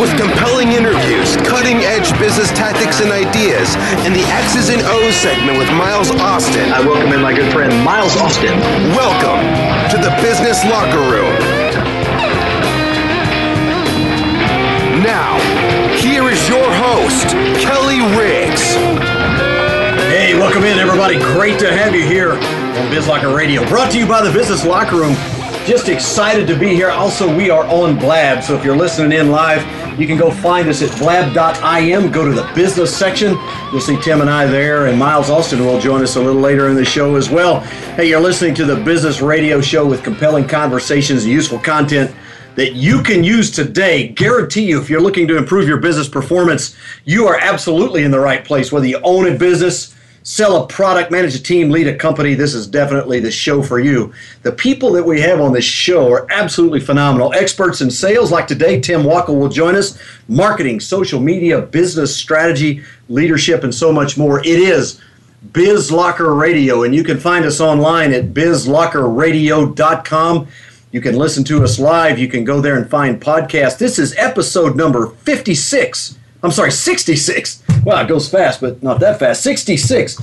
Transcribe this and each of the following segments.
With compelling interviews, cutting edge business tactics and ideas, and the X's and O's segment with Miles Austin. I welcome in my good friend Miles Austin. Welcome to the Business Locker Room. Now, here is your host, Kelly Riggs. Hey, welcome in, everybody. Great to have you here on Biz Locker Radio. Brought to you by the Business Locker Room. Just excited to be here. Also, we are on Blab, so if you're listening in live, you can go find us at blab.im. Go to the business section. You'll see Tim and I there, and Miles Austin will join us a little later in the show as well. Hey, you're listening to the Business Radio Show with compelling conversations and useful content that you can use today. Guarantee you, if you're looking to improve your business performance, you are absolutely in the right place. Whether you own a business, sell a product, manage a team, lead a company, this is definitely the show for you. The people that we have on this show are absolutely phenomenal. Experts in sales, like today, Tim Wackel will join us. Marketing, social media, business strategy, leadership, and so much more. It is Biz Locker Radio, and you can find us online at bizlockerradio.com. You can listen to us live. You can go there and find podcasts. This is episode number 56. I'm sorry, 66. Wow, it goes fast, but not that fast. 66.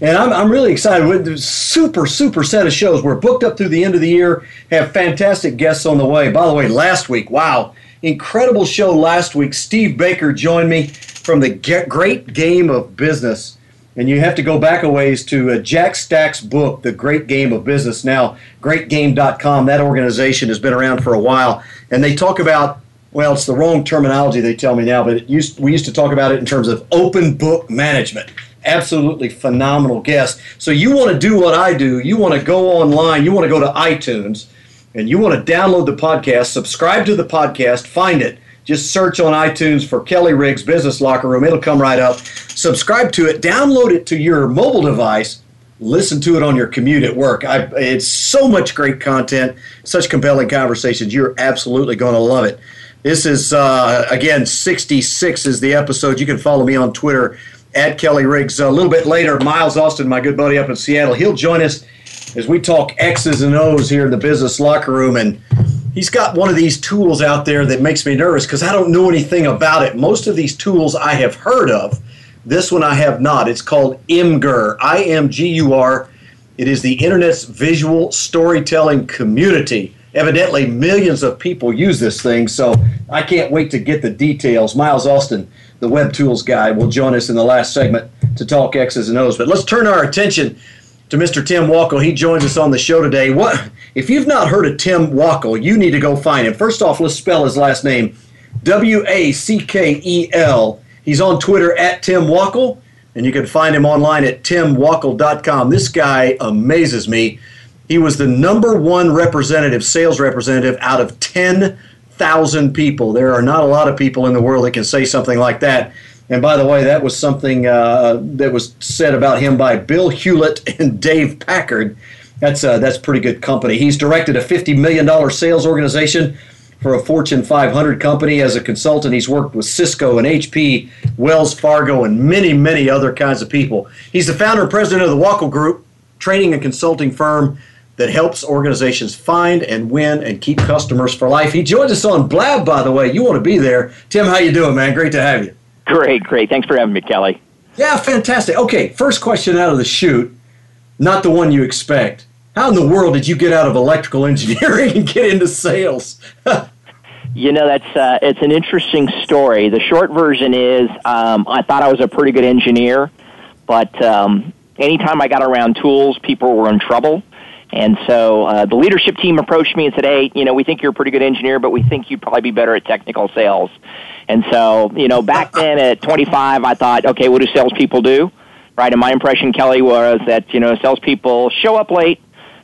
And I'm, I'm really excited. With the super, super set of shows. We're booked up through the end of the year, have fantastic guests on the way. By the way, last week, wow, incredible show last week. Steve Baker joined me from the Great Game of Business. And you have to go back a ways to uh, Jack Stack's book, The Great Game of Business. Now, greatgame.com, that organization has been around for a while. And they talk about, well, it's the wrong terminology they tell me now, but used, we used to talk about it in terms of open book management. Absolutely phenomenal guest. So you want to do what I do. You want to go online, you want to go to iTunes, and you want to download the podcast, subscribe to the podcast, find it just search on iTunes for Kelly Riggs Business Locker Room. It'll come right up. Subscribe to it, download it to your mobile device, listen to it on your commute at work. I, it's so much great content, such compelling conversations. You're absolutely going to love it. This is, uh, again, 66 is the episode. You can follow me on Twitter at Kelly Riggs. A little bit later, Miles Austin, my good buddy up in Seattle, he'll join us as we talk X's and O's here in the business locker room. And he's got one of these tools out there that makes me nervous because I don't know anything about it. Most of these tools I have heard of. This one I have not. It's called Imgur, I M G U R. It is the internet's visual storytelling community. Evidently, millions of people use this thing, so I can't wait to get the details. Miles Austin, the web tools guy, will join us in the last segment to talk X's and O's. But let's turn our attention to Mr. Tim Wackel. He joins us on the show today. What if you've not heard of Tim Wackel, you need to go find him. First off, let's spell his last name. W A C K E L. He's on Twitter at Tim Wackel, and you can find him online at timwackel.com. This guy amazes me. He was the number one representative, sales representative out of 10,000 people. There are not a lot of people in the world that can say something like that. And by the way, that was something uh, that was said about him by Bill Hewlett and Dave Packard. That's uh, that's pretty good company. He's directed a fifty million dollar sales organization for a Fortune 500 company as a consultant. He's worked with Cisco and HP, Wells Fargo, and many many other kinds of people. He's the founder and president of the Wackel Group, training and consulting firm that helps organizations find and win and keep customers for life. He joins us on Blab, by the way. You want to be there, Tim? How you doing, man? Great to have you. Great, great. Thanks for having me, Kelly. Yeah, fantastic. Okay, first question out of the chute, not the one you expect. How in the world did you get out of electrical engineering and get into sales? You know, that's uh, it's an interesting story. The short version is um, I thought I was a pretty good engineer, but um, anytime I got around tools, people were in trouble. And so uh, the leadership team approached me and said, "Hey, you know, we think you're a pretty good engineer, but we think you'd probably be better at technical sales." And so, you know, back then at 25, I thought, "Okay, what do salespeople do?" Right? And my impression, Kelly, was that you know, salespeople show up late,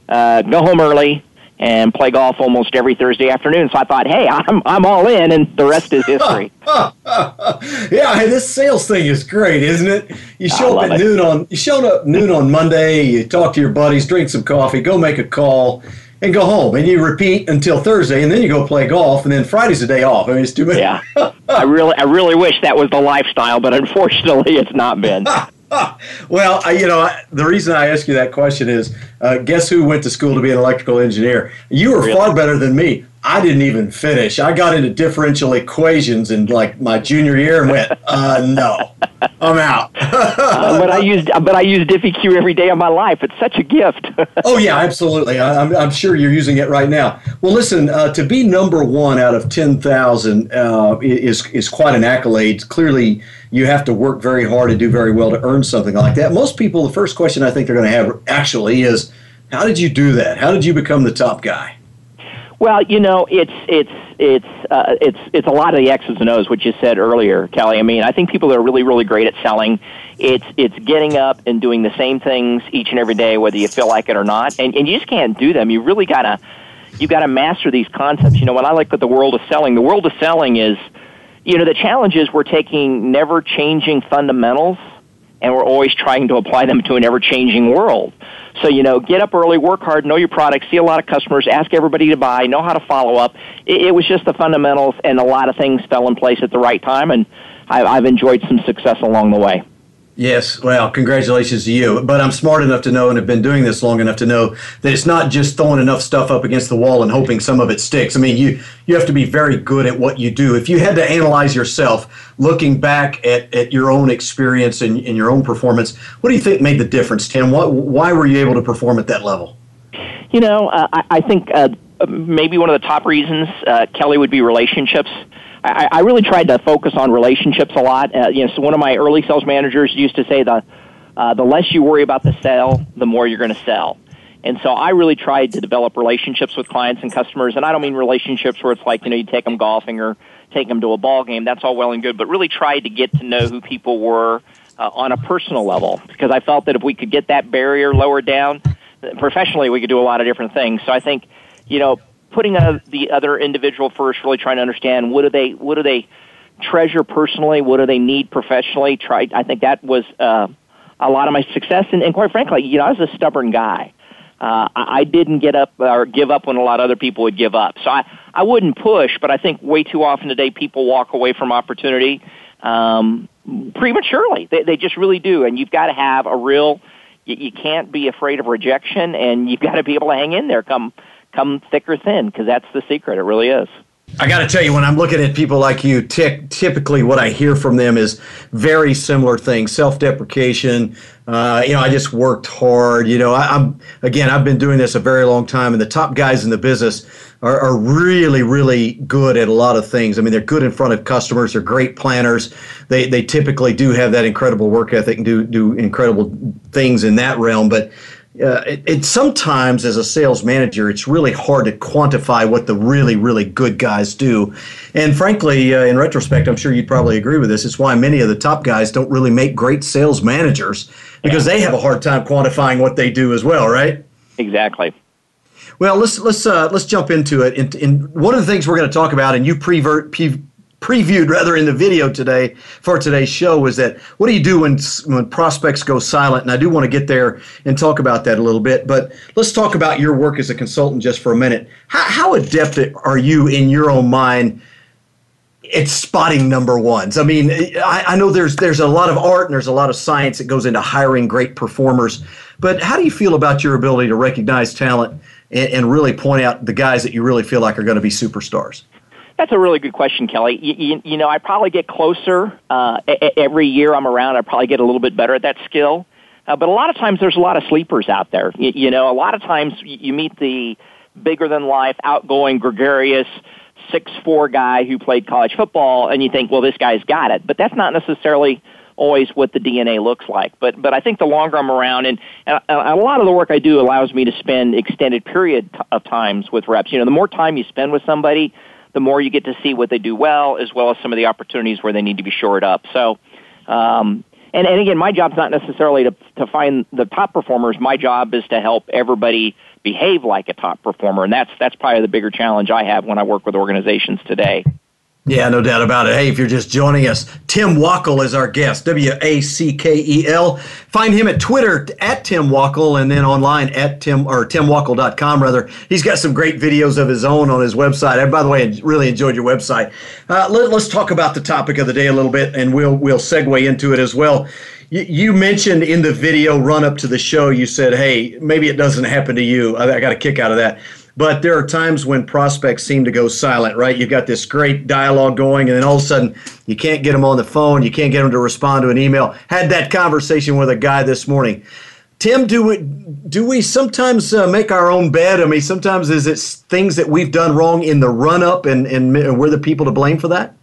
uh, go home early, and play golf almost every Thursday afternoon. So I thought, hey, I'm I'm all in, and the rest is history. yeah, hey, this sales thing is great, isn't it? You show up at it. noon on you show up noon on Monday. You talk to your buddies, drink some coffee, go make a call. And go home, and you repeat until Thursday, and then you go play golf, and then Friday's a day off. I mean, it's too many. Yeah, I really, I really wish that was the lifestyle, but unfortunately, it's not been. well, I, you know, the reason I ask you that question is, uh, guess who went to school to be an electrical engineer? You were really? far better than me. I didn't even finish. I got into differential equations in like my junior year and went, uh, no, I'm out. uh, but I used, but I use DiffyQ every day of my life. It's such a gift. oh yeah, absolutely. I, am I'm, I'm sure you're using it right now. Well, listen, uh, to be number one out of ten thousand uh, is is quite an accolade. Clearly, you have to work very hard and do very well to earn something like that. Most people, the first question I think they're going to have actually is, how did you do that? How did you become the top guy? Well, you know, it's it's it's uh, it's it's a lot of the X's and O's, which you said earlier, Kelly. I mean, I think people that are really really great at selling. It's it's getting up and doing the same things each and every day, whether you feel like it or not, and and you just can't do them. You really gotta you gotta master these concepts. You know, when I look at the world of selling, the world of selling is, you know, the challenge is we're taking never changing fundamentals and we're always trying to apply them to an ever changing world. So, you know, get up early, work hard, know your product, see a lot of customers, ask everybody to buy, know how to follow up. It, it was just the fundamentals, and a lot of things fell in place at the right time, and I, I've enjoyed some success along the way. Yes, well, congratulations to you. But I'm smart enough to know and have been doing this long enough to know that it's not just throwing enough stuff up against the wall and hoping some of it sticks. I mean, you you have to be very good at what you do. If you had to analyze yourself, looking back at, at your own experience and, and your own performance, what do you think made the difference, Tim? What, why were you able to perform at that level? You know, uh, I, I think uh, maybe one of the top reasons, uh, Kelly, would be relationships. I, I really tried to focus on relationships a lot. Uh, you know, so one of my early sales managers used to say the uh, the less you worry about the sale, the more you're going to sell. And so I really tried to develop relationships with clients and customers. And I don't mean relationships where it's like, you know, you take them golfing or take them to a ball game. That's all well and good. But really tried to get to know who people were uh, on a personal level because I felt that if we could get that barrier lowered down, professionally, we could do a lot of different things. So I think, you know, putting a, the other individual first, really trying to understand what do they what do they treasure personally, what do they need professionally. Try, I think that was uh, a lot of my success, and, and quite frankly, you know, I was a stubborn guy. Uh, I, I didn't get up or give up when a lot of other people would give up. So I, I wouldn't push, but I think way too often today people walk away from opportunity um, prematurely. They, they just really do, and you've got to have a real. You, you can't be afraid of rejection, and you've got to be able to hang in there come come thick or thin because that's the secret. It really is. I got to tell you, when I'm looking at people like you, t- typically what I hear from them is very similar things: self-deprecation. Uh, you know, I just worked hard. You know, I, am again, I've been doing this a very long time, and the top guys in the business are, are really, really good at a lot of things. I mean, they're good in front of customers. They're great planners. They they typically do have that incredible work ethic and do do incredible things in that realm. But uh, it, it, sometimes as a sales manager it's really hard to quantify what the really really good guys do. And frankly uh, in retrospect i'm sure you'd probably agree with this. It's why many of the top guys don't really make great sales managers because yeah. they have a hard time quantifying what they do as well right? Exactly. Well let's let's uh, let's jump into it. And, and one of the things we're going to talk about and you prevert pre- previewed rather in the video today for today's show was that what do you do when when prospects go silent? And I do want to get there and talk about that a little bit but let's talk about your work as a consultant just for a minute. How, how adept are you in your own mind at spotting number ones? I mean I, I know there's there's a lot of art and there's a lot of science that goes into hiring great performers but how do you feel about your ability to recognize talent and, and really point out the guys that you really feel like are going to be superstars that's a really good question, Kelly. You, you, you know, I probably get closer uh, every year I'm around. I probably get a little bit better at that skill. Uh, but a lot of times there's a lot of sleepers out there. You, you know, a lot of times you meet the bigger than life, outgoing, gregarious six four guy who played college football, and you think, well, this guy's got it. But that's not necessarily always what the DNA looks like. But but I think the longer I'm around, and, and a lot of the work I do allows me to spend extended period of times with reps. You know, the more time you spend with somebody, the more you get to see what they do well, as well as some of the opportunities where they need to be shored up. So. Um, and, and again, my job's not necessarily to, to find the top performers. My job is to help everybody behave like a top performer, and that's that's probably the bigger challenge I have when I work with organizations today. Yeah, no doubt about it. Hey, if you're just joining us, Tim Wackel is our guest. W A C K E L. Find him at Twitter at Tim Wackel and then online at Tim or TimWackel.com rather. He's got some great videos of his own on his website. And by the way, I really enjoyed your website. Uh, let, us talk about the topic of the day a little bit, and we'll we'll segue into it as well. You, mentioned in the video run up to the show, you said, "Hey, maybe it doesn't happen to you." I got a kick out of that. But there are times when prospects seem to go silent, right? You've got this great dialogue going, and then all of a sudden you can't get them on the phone, you can't get them to respond to an email. Had that conversation with a guy this morning. Tim, do we do we sometimes uh, make our own bed? I mean, sometimes is it things that we've done wrong in the run up, and, and we're the people to blame for that?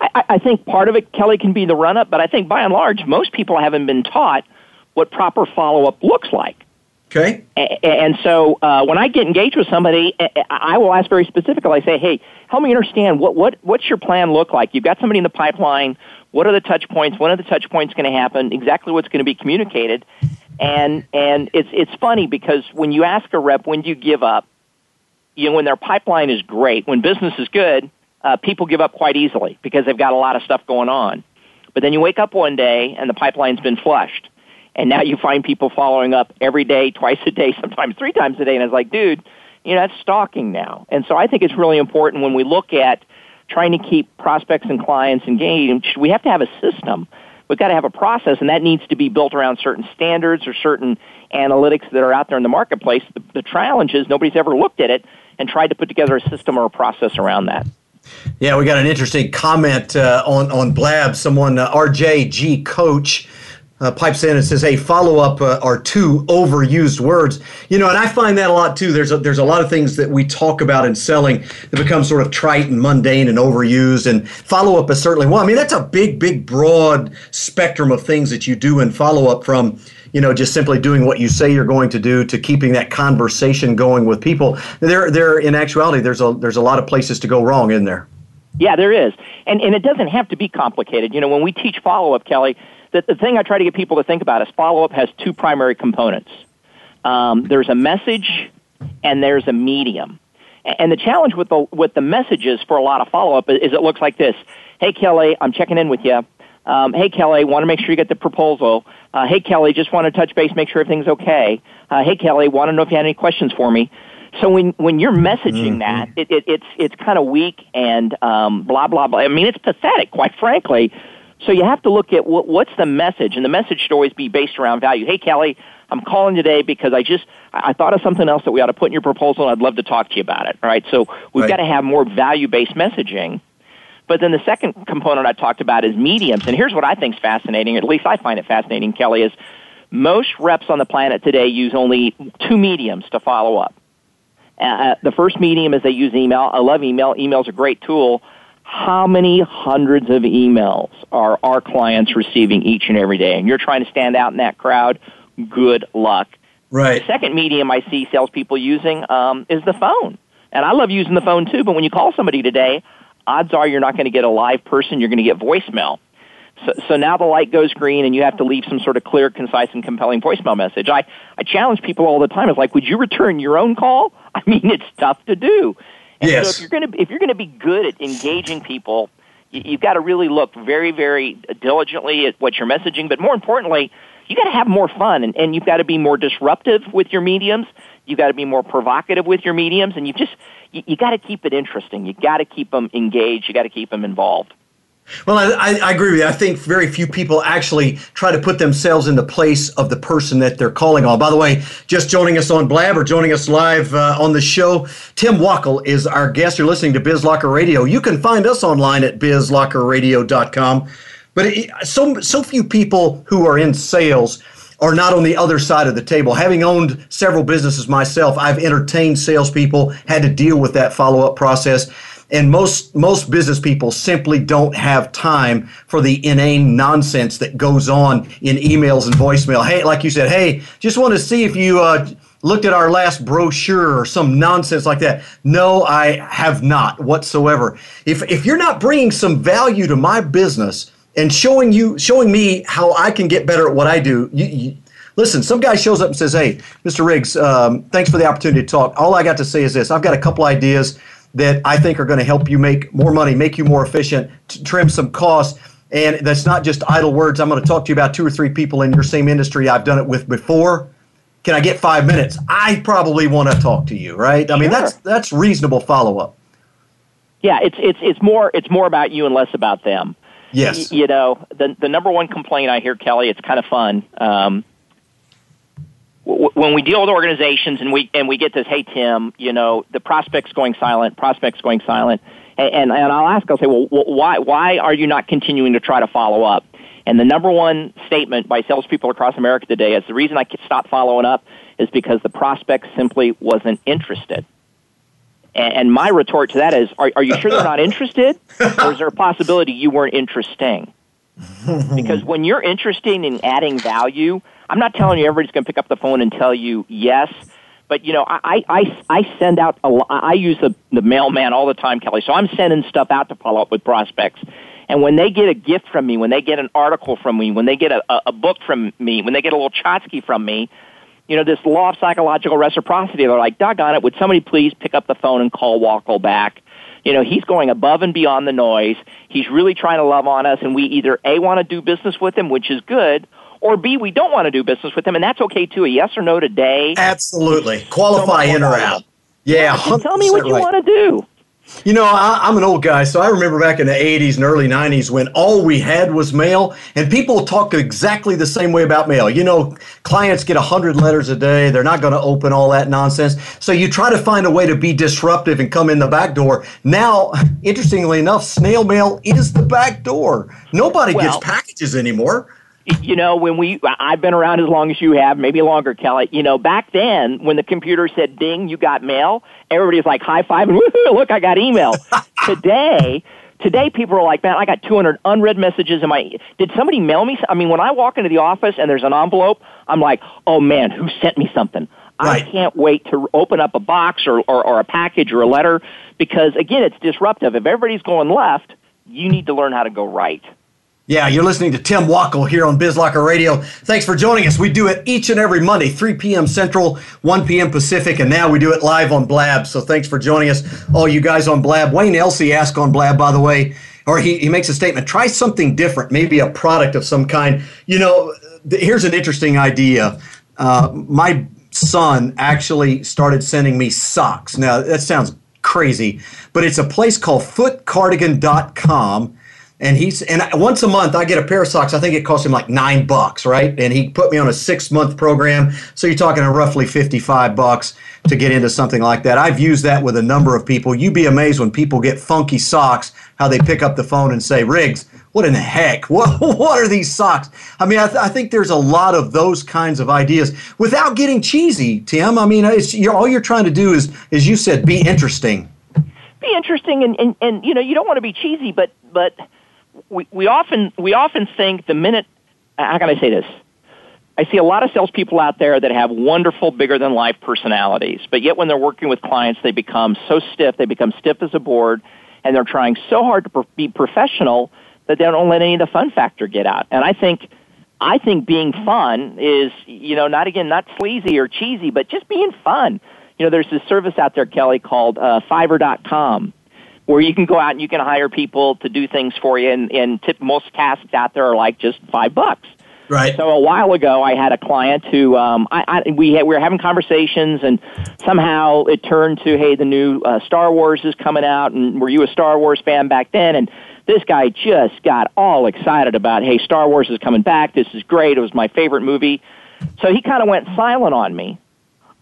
I, I think part of it, Kelly, can be the run up, but I think by and large, most people haven't been taught what proper follow up looks like. Okay. And so uh, when I get engaged with somebody, I will ask very specifically. I say, "Hey, help me understand what what what's your plan look like? You've got somebody in the pipeline. What are the touch points? When are the touch points going to happen? Exactly what's going to be communicated?" And and it's it's funny because when you ask a rep, when do you give up? You know, when their pipeline is great, when business is good, uh, people give up quite easily because they've got a lot of stuff going on. But then you wake up one day and the pipeline's been flushed and now you find people following up every day, twice a day, sometimes three times a day. And it's like, dude, you know, that's stalking now. And so I think it's really important when we look at trying to keep prospects and clients engaged, we have to have a system. We've got to have a process, and that needs to be built around certain standards or certain analytics that are out there in the marketplace. The, the challenge is nobody's ever looked at it and tried to put together a system or a process around that. Yeah, we got an interesting comment uh, on on Blab. Someone, uh, RJG Coach, uh, pipes in and says, "Hey, follow up uh, are two overused words." You know, and I find that a lot too. There's a, there's a lot of things that we talk about in selling that become sort of trite and mundane and overused. And follow up is certainly one. I mean, that's a big, big, broad spectrum of things that you do in follow up from you know just simply doing what you say you're going to do to keeping that conversation going with people. There, there in actuality, there's a there's a lot of places to go wrong in there. Yeah, there is, and and it doesn't have to be complicated. You know, when we teach follow up, Kelly the, the thing I try to get people to think about is follow up has two primary components. Um, there's a message and there's a medium. And the challenge with the with the messages for a lot of follow up is, it looks like this: Hey Kelly, I'm checking in with you. Um, hey Kelly, want to make sure you get the proposal. Uh, hey Kelly, just want to touch base, make sure everything's okay. Uh, hey Kelly, want to know if you had any questions for me. So when when you're messaging mm-hmm. that, it, it, it's it's kind of weak and um, blah blah blah. I mean, it's pathetic, quite frankly. So you have to look at what, what's the message, and the message should always be based around value. Hey, Kelly, I'm calling today because I just I thought of something else that we ought to put in your proposal, and I'd love to talk to you about it. All right, so we've right. got to have more value-based messaging. But then the second component I talked about is mediums, and here's what I think is fascinating, or at least I find it fascinating, Kelly, is most reps on the planet today use only two mediums to follow up. Uh, the first medium is they use email. I love email. Email is a great tool how many hundreds of emails are our clients receiving each and every day? And you're trying to stand out in that crowd. Good luck. Right. The second medium I see salespeople using um, is the phone. And I love using the phone too, but when you call somebody today, odds are you're not going to get a live person, you're going to get voicemail. So, so now the light goes green and you have to leave some sort of clear, concise, and compelling voicemail message. I, I challenge people all the time. It's like, would you return your own call? I mean, it's tough to do. And yes. so if you're going to if you're going to be good at engaging people, you, you've got to really look very very diligently at what you're messaging. But more importantly, you got to have more fun, and, and you've got to be more disruptive with your mediums. You've got to be more provocative with your mediums, and you've just you, you got to keep it interesting. You got to keep them engaged. You got to keep them involved. Well, I, I, agree with you. I think very few people actually try to put themselves in the place of the person that they're calling on. By the way, just joining us on Blab or joining us live uh, on the show, Tim Wackel is our guest. You're listening to BizLocker Radio. You can find us online at bizlockerradio.com. But it, so so few people who are in sales are not on the other side of the table. Having owned several businesses myself, I've entertained salespeople, had to deal with that follow up process And most most business people simply don't have time for the inane nonsense that goes on in emails and voicemail. Hey, like you said, hey, just want to see if you uh, looked at our last brochure or some nonsense like that. No, I have not whatsoever. If if you're not bringing some value to my business and showing you showing me how I can get better at what I do, you, you, listen. Some guy shows up and says, "Hey, Mr. Riggs, um, thanks for the opportunity to talk." All I got to say is this: I've got a couple ideas that I think are going to help you make more money, make you more efficient, trim some costs. And that's not just idle words. I'm going to talk to you about two or three people in your same industry I've done it with before can I get five minutes? I probably want to talk to you, right? I mean, that's that's reasonable follow up. Yeah, it's it's it's more it's more about you and less about them. Yes. Y- you know, the the number one complaint I hear, Kelly, it's kind of fun. Um, when we deal with organizations and we and we get this, hey Tim, you know, the prospect's going silent, prospect's going silent, and and, and I'll ask, I'll say, well, why why are you not continuing to try to follow up? And the number one statement by salespeople across America today is the reason I stopped following up is because the prospect simply wasn't interested. And my retort to that is, are, are you sure they're not interested? Or is there a possibility you weren't interesting? Because when you're interested in adding value, I'm not telling you everybody's going to pick up the phone and tell you yes, but you know, I, I, I send out, a, I use the, the mailman all the time, Kelly, so I'm sending stuff out to follow up with prospects. And when they get a gift from me, when they get an article from me, when they get a, a book from me, when they get a little Chotsky from me, you know, this law of psychological reciprocity, they're like, doggone it, would somebody please pick up the phone and call Wackel back? You know, he's going above and beyond the noise. He's really trying to love on us, and we either A, want to do business with him, which is good, or B, we don't want to do business with them, and that's okay too. A yes or no today. Absolutely. Qualify in or out. Yeah. Tell me what you right. want to do. You know, I, am an old guy, so I remember back in the 80s and early 90s when all we had was mail, and people talk exactly the same way about mail. You know, clients get 100 letters a day, they're not going to open all that nonsense. So you try to find a way to be disruptive and come in the back door. Now, interestingly enough, snail mail is the back door. Nobody well, gets packages anymore you know, when we, I've been around as long as you have, maybe longer, Kelly. You know, back then when the computer said ding, you got mail, everybody's like high five and look, I got email. today, today people are like, man, I got 200 unread messages in my, did somebody mail me? I mean, when I walk into the office and there's an envelope, I'm like, oh man, who sent me something? Right. I can't wait to open up a box or, or, or a package or a letter because again, it's disruptive. If everybody's going left, you need to learn how to go right. Yeah, you're listening to Tim Wackel here on BizLocker Radio. Thanks for joining us. We do it each and every Monday, 3 p.m. Central, 1 p.m. Pacific, and now we do it live on Blab. So thanks for joining us, all you guys on Blab. Wayne Elsey asked on Blab, by the way, or he, he makes a statement try something different, maybe a product of some kind. You know, th- here's an interesting idea. Uh, my son actually started sending me socks. Now, that sounds crazy, but it's a place called footcardigan.com and he's and once a month I get a pair of socks. I think it cost him like nine bucks, right? And he put me on a six month program, so you're talking roughly fifty five bucks to get into something like that. I've used that with a number of people. You'd be amazed when people get funky socks, how they pick up the phone and say, "Riggs, what in the heck? What what are these socks?" I mean, I, th- I think there's a lot of those kinds of ideas without getting cheesy, Tim. I mean, it's, you're, all you're trying to do is, as you said, be interesting. Be interesting, and, and, and you know, you don't want to be cheesy, but but we, we often we often think the minute how can I say this? I see a lot of salespeople out there that have wonderful, bigger than life personalities, but yet when they're working with clients, they become so stiff, they become stiff as a board, and they're trying so hard to be professional that they don't let any of the fun factor get out. And I think, I think being fun is, you know, not again, not sleazy or cheesy, but just being fun. You know, there's this service out there, Kelly, called uh, Fiverr.com where you can go out and you can hire people to do things for you, and, and tip, most tasks out there are like just five bucks. Right. So a while ago, I had a client who um, I, I, we had, we were having conversations, and somehow it turned to, hey, the new uh, Star Wars is coming out, and were you a Star Wars fan back then? And this guy just got all excited about, hey, Star Wars is coming back. This is great. It was my favorite movie. So he kind of went silent on me.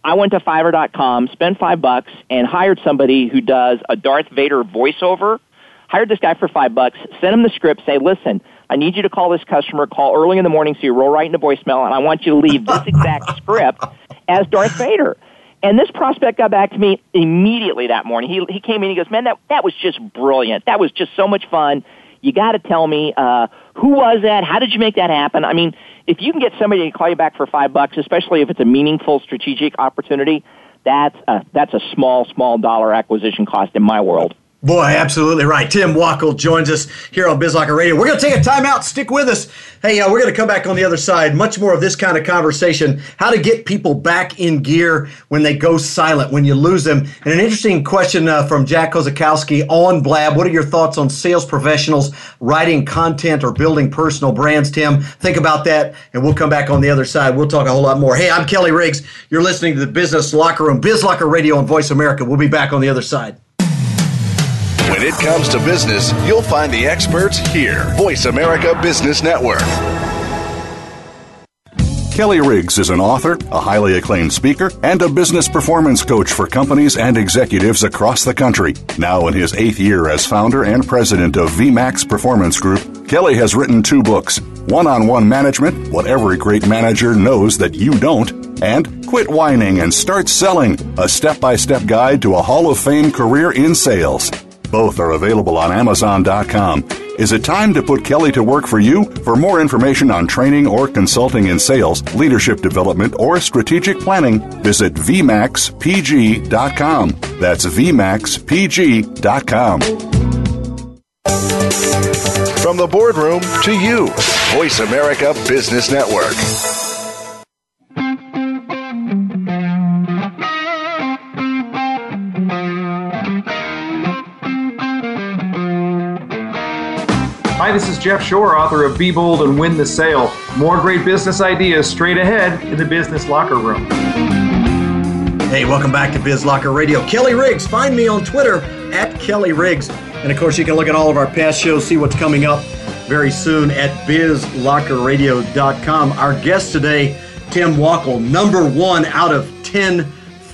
I went to Fiverr.com, spent five bucks, and hired somebody who does a Darth Vader voiceover. Hired this guy for five bucks, sent him the script, say, listen, I need you to call this customer, call early in the morning so you roll right into voicemail, and I want you to leave this exact script as Darth Vader. And this prospect got back to me immediately that morning. He, he came in, he goes, man, that, that was just brilliant. That was just so much fun. You got to tell me, uh, who was that? How did you make that happen? I mean, if you can get somebody to call you back for five bucks, especially if it's a meaningful strategic opportunity, that's a, that's a small, small dollar acquisition cost in my world. Boy, absolutely right. Tim Wackel joins us here on BizLocker Radio. We're going to take a timeout. Stick with us. Hey, uh, we're going to come back on the other side. Much more of this kind of conversation. How to get people back in gear when they go silent, when you lose them. And an interesting question uh, from Jack Kosakowski on Blab. What are your thoughts on sales professionals writing content or building personal brands, Tim? Think about that, and we'll come back on the other side. We'll talk a whole lot more. Hey, I'm Kelly Riggs. You're listening to the Business Locker Room, BizLocker Radio on Voice America. We'll be back on the other side. When it comes to business, you'll find the experts here. Voice America Business Network. Kelly Riggs is an author, a highly acclaimed speaker, and a business performance coach for companies and executives across the country. Now in his eighth year as founder and president of VMAX Performance Group, Kelly has written two books One on One Management What Every Great Manager Knows That You Don't, and Quit Whining and Start Selling A Step by Step Guide to a Hall of Fame Career in Sales. Both are available on Amazon.com. Is it time to put Kelly to work for you? For more information on training or consulting in sales, leadership development, or strategic planning, visit VMAXPG.com. That's VMAXPG.com. From the boardroom to you, Voice America Business Network. Hi, this is Jeff Shore, author of Be Bold and Win the Sale. More great business ideas straight ahead in the Business Locker Room. Hey, welcome back to Biz Locker Radio. Kelly Riggs, find me on Twitter at Kelly Riggs. And of course, you can look at all of our past shows, see what's coming up very soon at bizlockerradio.com. Our guest today, Tim Wackel, number one out of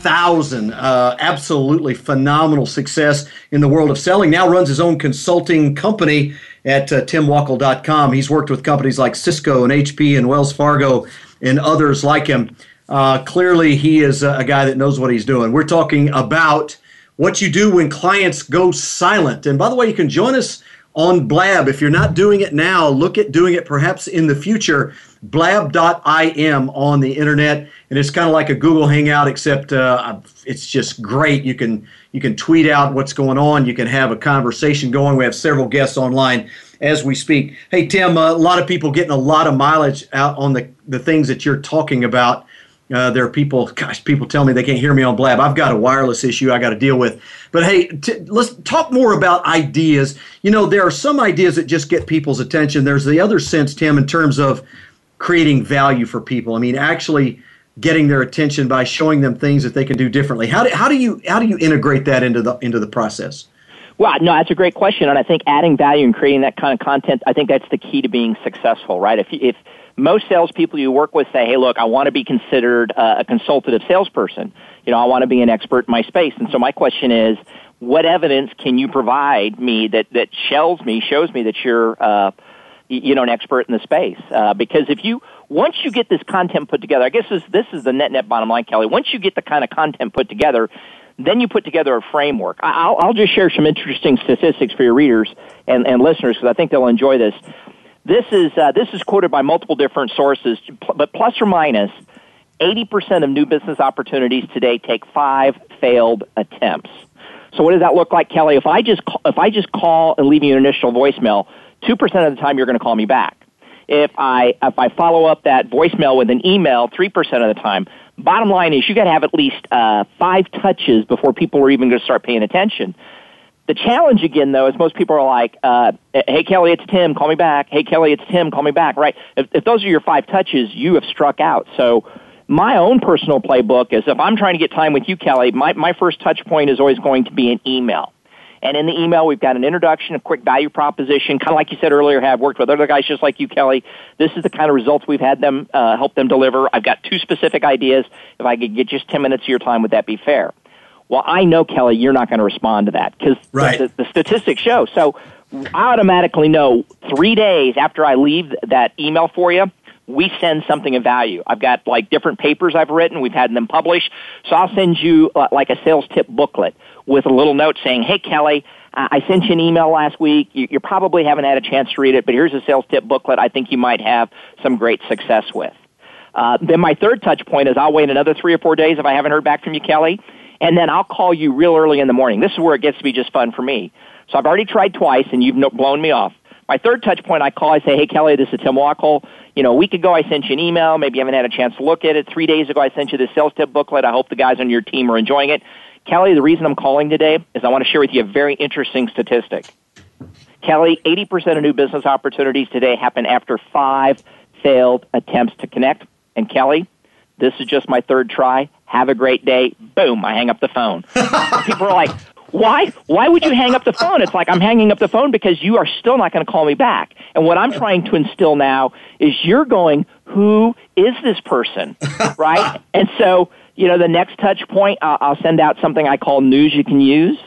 10,000. Uh, absolutely phenomenal success in the world of selling. Now runs his own consulting company at uh, timwackel.com. He's worked with companies like Cisco and HP and Wells Fargo and others like him. Uh, clearly, he is a, a guy that knows what he's doing. We're talking about what you do when clients go silent. And by the way, you can join us on Blab. If you're not doing it now, look at doing it perhaps in the future. Blab.im on the internet, and it's kind of like a Google Hangout, except uh, it's just great. You can you can tweet out what's going on. You can have a conversation going. We have several guests online as we speak. Hey Tim, uh, a lot of people getting a lot of mileage out on the the things that you're talking about. Uh, there are people, gosh, people tell me they can't hear me on Blab. I've got a wireless issue I got to deal with. But hey, t- let's talk more about ideas. You know, there are some ideas that just get people's attention. There's the other sense, Tim, in terms of creating value for people. I mean, actually getting their attention by showing them things that they can do differently. How do, how do you how do you integrate that into the into the process? Well, no, that's a great question, and I think adding value and creating that kind of content, I think that's the key to being successful, right? If if most salespeople you work with say, "Hey, look, I want to be considered uh, a consultative salesperson. You know, I want to be an expert in my space." And so my question is, what evidence can you provide me that that shows me shows me that you're uh, you know an expert in the space? Uh, because if you once you get this content put together, I guess this this is the net net bottom line, Kelly. Once you get the kind of content put together, then you put together a framework. I'll, I'll just share some interesting statistics for your readers and, and listeners because I think they'll enjoy this. This is uh, this is quoted by multiple different sources, but plus or minus, eighty percent of new business opportunities today take five failed attempts. So what does that look like, Kelly? If I just call, if I just call and leave you an initial voicemail, two percent of the time you're going to call me back. If I if I follow up that voicemail with an email, three percent of the time. Bottom line is you got to have at least uh, five touches before people are even going to start paying attention. The challenge again, though, is most people are like, uh, "Hey Kelly, it's Tim. Call me back." Hey Kelly, it's Tim. Call me back. Right? If, if those are your five touches, you have struck out. So, my own personal playbook is if I'm trying to get time with you, Kelly, my my first touch point is always going to be an email. And in the email, we've got an introduction, a quick value proposition, kind of like you said earlier, have worked with other guys just like you, Kelly. This is the kind of results we've had them uh, help them deliver. I've got two specific ideas. If I could get just 10 minutes of your time, would that be fair? Well, I know, Kelly, you're not going to respond to that because right. the, the, the statistics show. So I automatically know three days after I leave that email for you, we send something of value. I've got like different papers I've written. We've had them published. So I'll send you uh, like a sales tip booklet with a little note saying, "Hey Kelly, I sent you an email last week. You, you probably haven't had a chance to read it, but here's a sales tip booklet I think you might have some great success with." Uh, then my third touch point is I'll wait another three or four days if I haven't heard back from you, Kelly, and then I'll call you real early in the morning. This is where it gets to be just fun for me. So I've already tried twice, and you've blown me off. My third touch point, I call, I say, hey, Kelly, this is Tim Wackel. You know, a week ago I sent you an email. Maybe you haven't had a chance to look at it. Three days ago I sent you the sales tip booklet. I hope the guys on your team are enjoying it. Kelly, the reason I'm calling today is I want to share with you a very interesting statistic. Kelly, 80% of new business opportunities today happen after five failed attempts to connect. And Kelly, this is just my third try. Have a great day. Boom, I hang up the phone. People are like, why why would you hang up the phone? It's like i'm hanging up the phone because you are still not going to call me back. And what i'm trying to instill now is you're going who is this person? Right? And so you know the next touch point i'll, I'll send out something i call news you can use.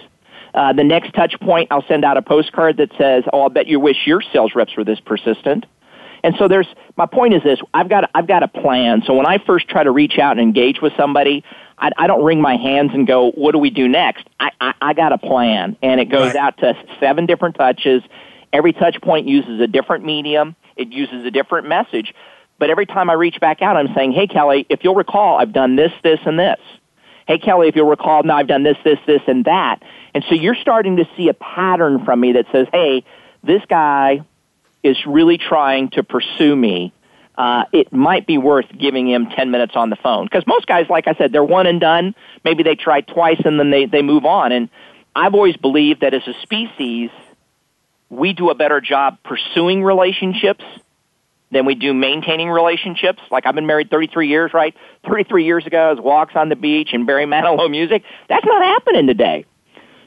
Uh, the next touch point i'll send out a postcard that says oh i'll bet you wish your sales reps were this persistent and so there's my point is this I've got I've got a plan. So when I first try to reach out and engage with somebody, I, I don't wring my hands and go, "What do we do next?" I I, I got a plan, and it goes right. out to seven different touches. Every touch point uses a different medium. It uses a different message. But every time I reach back out, I'm saying, "Hey, Kelly, if you'll recall, I've done this, this, and this." Hey, Kelly, if you'll recall, now I've done this, this, this, and that. And so you're starting to see a pattern from me that says, "Hey, this guy is really trying to pursue me, uh, it might be worth giving him 10 minutes on the phone. Because most guys, like I said, they're one and done. Maybe they try twice and then they, they move on. And I've always believed that as a species, we do a better job pursuing relationships than we do maintaining relationships. Like I've been married 33 years, right? 33 years ago, it was walks on the beach and Barry Manilow music. That's not happening today.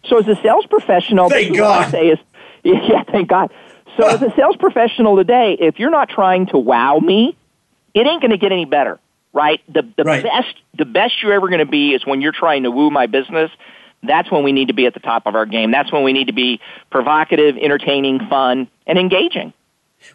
So as a sales professional, thank God. I say is, yeah, thank God. So as a sales professional today, if you're not trying to wow me, it ain't going to get any better, right? The the right. best the best you're ever going to be is when you're trying to woo my business. That's when we need to be at the top of our game. That's when we need to be provocative, entertaining, fun, and engaging.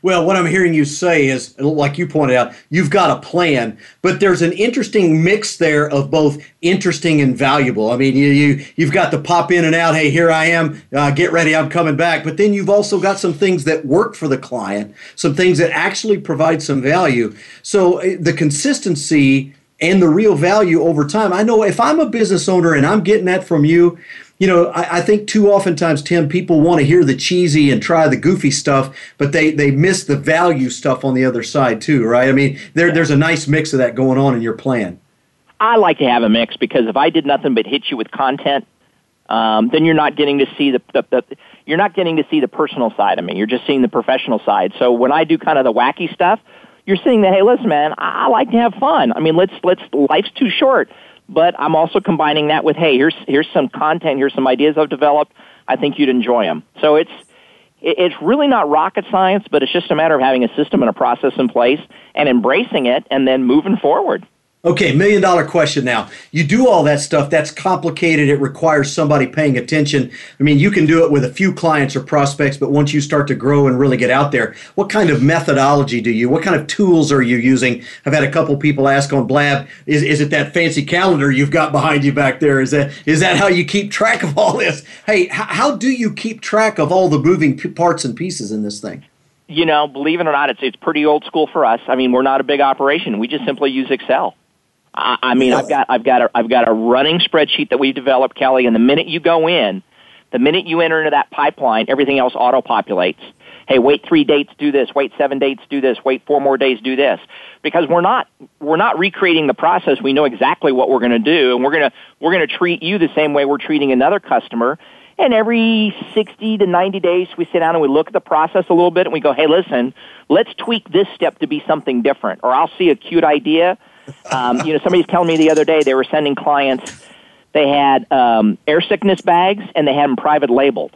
Well, what I'm hearing you say is, like you pointed out, you've got a plan, but there's an interesting mix there of both interesting and valuable. I mean, you, you you've got the pop in and out. Hey, here I am. Uh, get ready, I'm coming back. But then you've also got some things that work for the client, some things that actually provide some value. So uh, the consistency and the real value over time. I know if I'm a business owner and I'm getting that from you, you know, I, I, think too oftentimes, Tim, people want to hear the cheesy and try the goofy stuff, but they they miss the value stuff on the other side too, right? I mean, there there's a nice mix of that going on in your plan. I like to have a mix because if I did nothing but hit you with content, um, then you're not getting to see the, the, the you're not getting to see the personal side of me. You're just seeing the professional side. So when I do kind of the wacky stuff, you're seeing that. Hey, listen, man, I, I like to have fun. I mean, let's let's life's too short but I'm also combining that with, hey, here's here's some content, here's some ideas I've developed. I think you'd enjoy them. So it's it's really not rocket science, but it's just a matter of having a system and a process in place and embracing it and then moving forward. Okay, million dollar question now. You do all that stuff, that's complicated. It requires somebody paying attention. I mean, you can do it with a few clients or prospects, but once you start to grow and really get out there, what kind of methodology do you, what kind of tools are you using? I've had a couple people ask on Blab, is, is it that fancy calendar you've got behind you back there? Is that, is that how you keep track of all this? Hey, how, how do you keep track of all the moving parts and pieces in this thing? You know, believe it or not, it's, it's pretty old school for us. I mean, we're not a big operation. We just simply use Excel. I, mean, I've got I've got a I've got a running spreadsheet that we've developed, Kelly. And the minute you go in, the minute you enter into that pipeline, everything else auto populates. Hey, wait three dates, do this. Wait seven dates, do this. Wait four more days, do this. Because we're not we're not recreating the process. We know exactly what we're going to do, and we're to we're going to treat you the same way we're treating another customer. And every 60 to 90 days, we sit down and we look at the process a little bit and we go, hey, listen, let's tweak this step to be something different. Or I'll see a cute idea um, you know, somebody's telling me the other day they were sending clients. They had um, air sickness bags and they had them private labeled,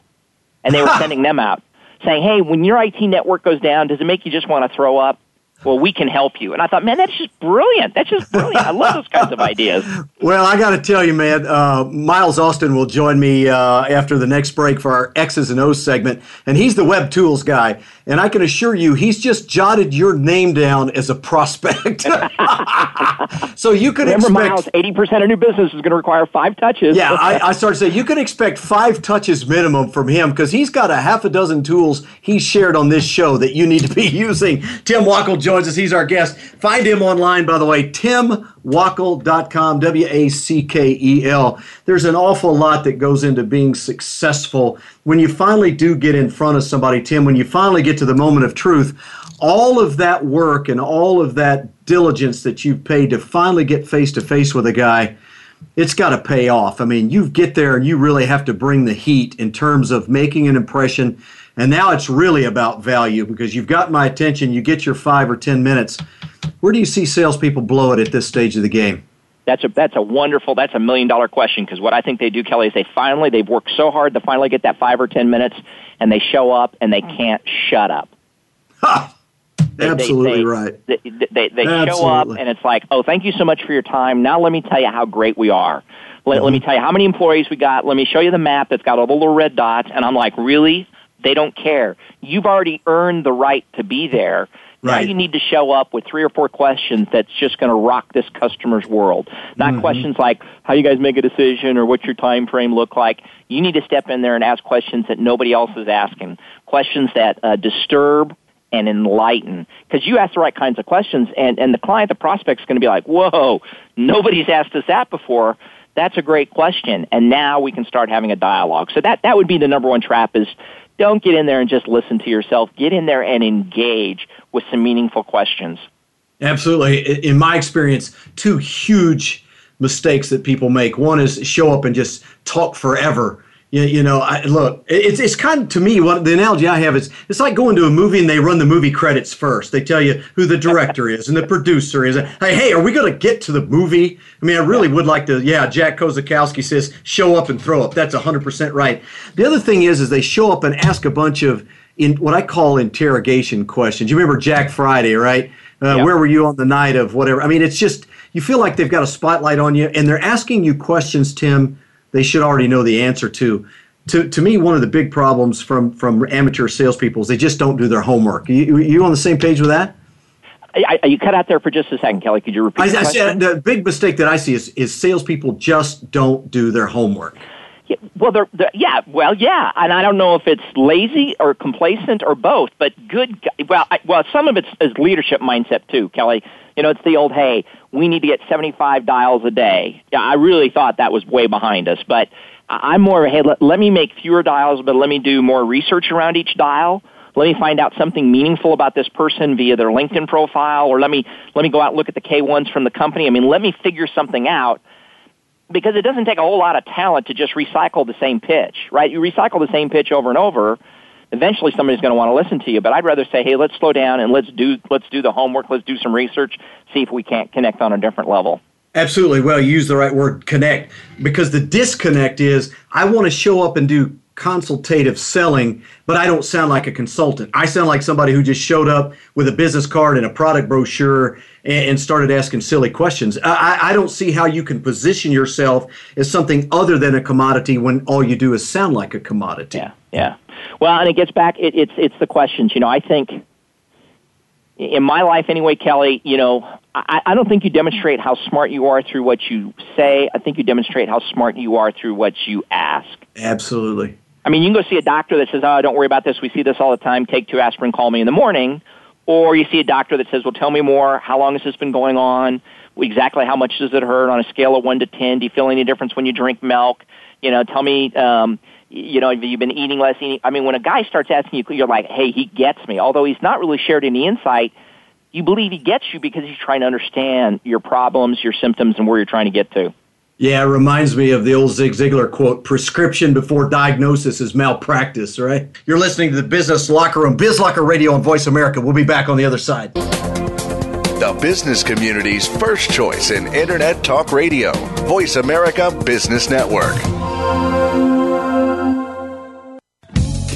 and they were sending them out, saying, "Hey, when your IT network goes down, does it make you just want to throw up?" Well, we can help you. And I thought, man, that's just brilliant. That's just brilliant. I love those kinds of ideas. Well, I got to tell you, man, uh, Miles Austin will join me uh, after the next break for our X's and O's segment, and he's the web tools guy. And I can assure you, he's just jotted your name down as a prospect. so you could Remember, expect, Miles, eighty percent of new business is going to require five touches. Yeah, I, I started saying you can expect five touches minimum from him because he's got a half a dozen tools he's shared on this show that you need to be using. Tim Wackel joins us. He's our guest. Find him online, by the way, timwackel.com, W A C K E L. There's an awful lot that goes into being successful. When you finally do get in front of somebody, Tim, when you finally get to the moment of truth, all of that work and all of that diligence that you've paid to finally get face to face with a guy it's got to pay off. I mean, you get there and you really have to bring the heat in terms of making an impression. And now it's really about value because you've got my attention. You get your five or ten minutes. Where do you see salespeople blow it at this stage of the game? That's a that's a wonderful that's a million dollar question because what I think they do, Kelly, is they finally they've worked so hard to finally get that five or ten minutes, and they show up and they can't shut up. Ha! They- Absolutely they, they, right. They, they, they show up and it's like, oh, thank you so much for your time. Now let me tell you how great we are. Let, Mm-hmm. let me tell you how many employees we got. Let me show you the map that's got all the little red dots. And I'm like, really? They don't care. You've already earned the right to be there. Now you need to show up with three or four questions that's just going to rock this customer's world. Not Mm-hmm. questions like how you guys make a decision or what's your time frame look like. You need to step in there and ask questions that nobody else is asking. Questions that uh, disturb and enlighten. Because you ask the right kinds of questions, and, and the client, the prospect's going to be like, whoa, nobody's asked us that before. That's a great question. And now we can start having a dialogue. So that, that would be the number one trap is don't get in there and just listen to yourself. Get in there and engage with some meaningful questions. Absolutely. In my experience, two huge mistakes that people make. One is show up and just talk forever. You, you know, I, look, it's, it's kind of to me what the analogy I have is it's like going to a movie and they run the movie credits first. They tell you who the director is and the producer is. Hey, hey, are we going to get to the movie? I mean, I really would like to. Yeah, Jack Kosakowski says show up and throw up. That's 100% right. The other thing is, is they show up and ask a bunch of in what I call interrogation questions. You remember Jack Friday, right? Uh, Yep. Where were you on the night of whatever? I mean, it's just you feel like they've got a spotlight on you, and they're asking you questions, Tim. They should already know the answer to. To, to me, one of the big problems from from amateur salespeople is they just don't do their homework. You, you on the same page with that? I, I, you cut out there for just a second, Kelly. Could you repeat I, the I said the big mistake that I see is is salespeople just don't do their homework. Yeah, well, they're, they're, yeah, well, yeah, and I don't know if it's lazy or complacent or both, but good. Well, I, well, some of it's is leadership mindset too, Kelly. You know, it's the old, hey, we need to get seventy-five dials a day. Yeah, I really thought that was way behind us, but I'm more, of a hey, let, let me make fewer dials, but let me do more research around each dial. Let me find out something meaningful about this person via their LinkedIn profile, or let me let me go out and look at the K1s from the company. I mean, let me figure something out because it doesn't take a whole lot of talent to just recycle the same pitch, right? You recycle the same pitch over and over. Eventually, somebody's going to want to listen to you. But I'd rather say, hey, let's slow down and let's do let's do the homework. Let's do some research. See if we can't connect on a different level. Absolutely. Well, you use the right word, connect, because the disconnect is I want to show up and do consultative selling, but I don't sound like a consultant. I sound like somebody who just showed up with a business card and a product brochure and, and started asking silly questions. I, I- don't see how you can position yourself as something other than a commodity when all you do is sound like a commodity. Yeah, yeah. Well, and it gets back. It, it's it's the questions. You know, I think in my life anyway, Kelly. You know, I, I don't think you demonstrate how smart you are through what you say. I think you demonstrate how smart you are through what you ask. Absolutely. I mean, you can go see a doctor that says, "Oh, don't worry about this. We see this all the time. Take two aspirin. Call me in the morning." Or you see a doctor that says, "Well, tell me more. How long has this been going on? Exactly how much does it hurt on a scale of one to ten? Do you feel any difference when you drink milk? You know, tell me." Um, you know, have you been eating less? Eating? I mean, when a guy starts asking you, you're like, "Hey, he gets me." Although he's not really shared any insight, you believe he gets you because he's trying to understand your problems, your symptoms, and where you're trying to get to. Yeah, it reminds me of the old Zig Ziglar quote prescription before diagnosis is malpractice, right? You're listening to the Business Locker Room, Biz Locker Radio on Voice America. We'll be back on the other side. The business community's first choice in Internet Talk Radio. Voice America Business Network.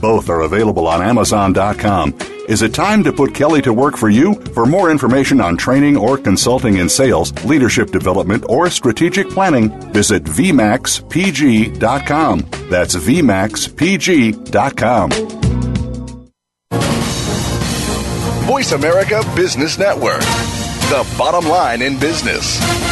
Both are available on Amazon.com. Is it time to put Kelly to work for you? For more information on training or consulting in sales, leadership development, or strategic planning, visit VMAXPG.com. That's VMAXPG.com. Voice America Business Network, the bottom line in business.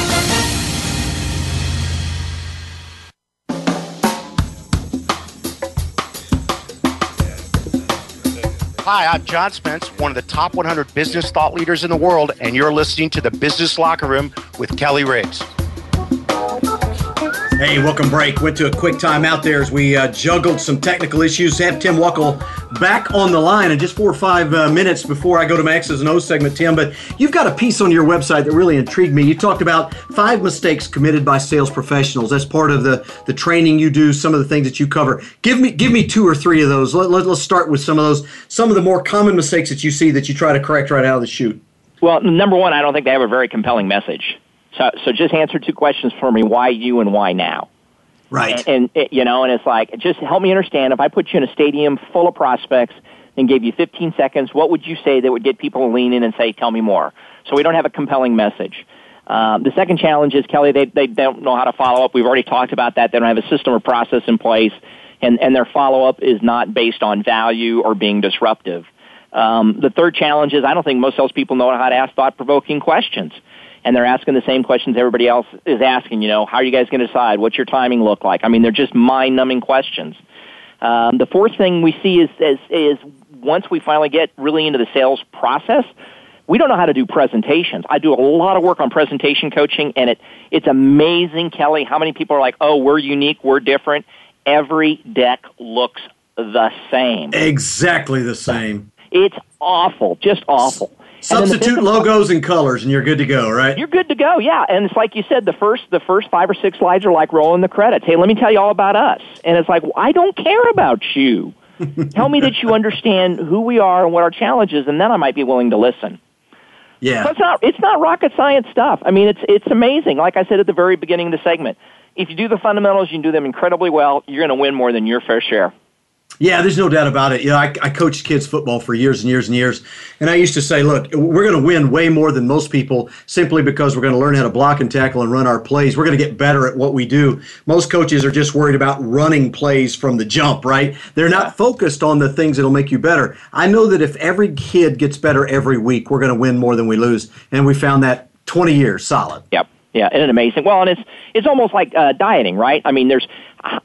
Hi, I'm John Spence, one of the top 100 business thought leaders in the world, and you're listening to the Business Locker Room with Kelly Riggs. Hey, welcome break. Went to a quick time out there as we uh, juggled some technical issues. Have Tim Wackel back on the line in just four or five uh, minutes before I go to my X's and O's segment, Tim. But you've got a piece on your website that really intrigued me. You talked about five mistakes committed by sales professionals. That's part of the, the training you do, some of the things that you cover. Give me give me two or three of those. Let, let, let's start with some of those, some of the more common mistakes that you see that you try to correct right out of the chute. Well, number one, I don't think they have a very compelling message. So, so just answer two questions for me: why you and why now? Right. And, and you know, and it's like, just help me understand. If I put you in a stadium full of prospects and gave you 15 seconds, what would you say that would get people to lean in and say, "Tell me more"? So we don't have a compelling message. Um, the second challenge is Kelly. They they don't know how to follow up. We've already talked about that. They don't have a system or process in place, and and their follow up is not based on value or being disruptive. Um, the third challenge is I don't think most salespeople know how to ask thought provoking questions and they're asking the same questions everybody else is asking. You know, how are you guys going to decide? What's your timing look like? I mean, they're just mind-numbing questions. Um, the fourth thing we see is, is is once we finally get really into the sales process, we don't know how to do presentations. I do a lot of work on presentation coaching, and it it's amazing, Kelly, how many people are like, "Oh, we're unique, we're different." Every deck looks the same. Exactly the same. It's awful, just awful. Substitute logos and colors, and you're good to go, right? You're good to go, yeah. And it's like you said, the first the first five or six slides are like rolling the credits. Hey, let me tell you all about us. And it's like, well, I don't care about you. tell me that you understand who we are and what our challenge is, and then I might be willing to listen. Yeah. So it's not it's not rocket science stuff. I mean, it's it's amazing. Like I said at the very beginning of the segment, if you do the fundamentals, you can do them incredibly well. You're going to win more than your fair share. Yeah, there's no doubt about it. You know, I, I coached kids football for years and years and years, and I used to say, look, we're going to win way more than most people simply because we're going to learn how to block and tackle and run our plays. We're going to get better at what we do. Most coaches are just worried about running plays from the jump, right? They're not focused on the things that'll make you better. I know that if every kid gets better every week, we're going to win more than we lose, and we found that 20 years solid. Yep. Yeah, it amazing? Well, and it's it's almost like uh, dieting, right? I mean, there's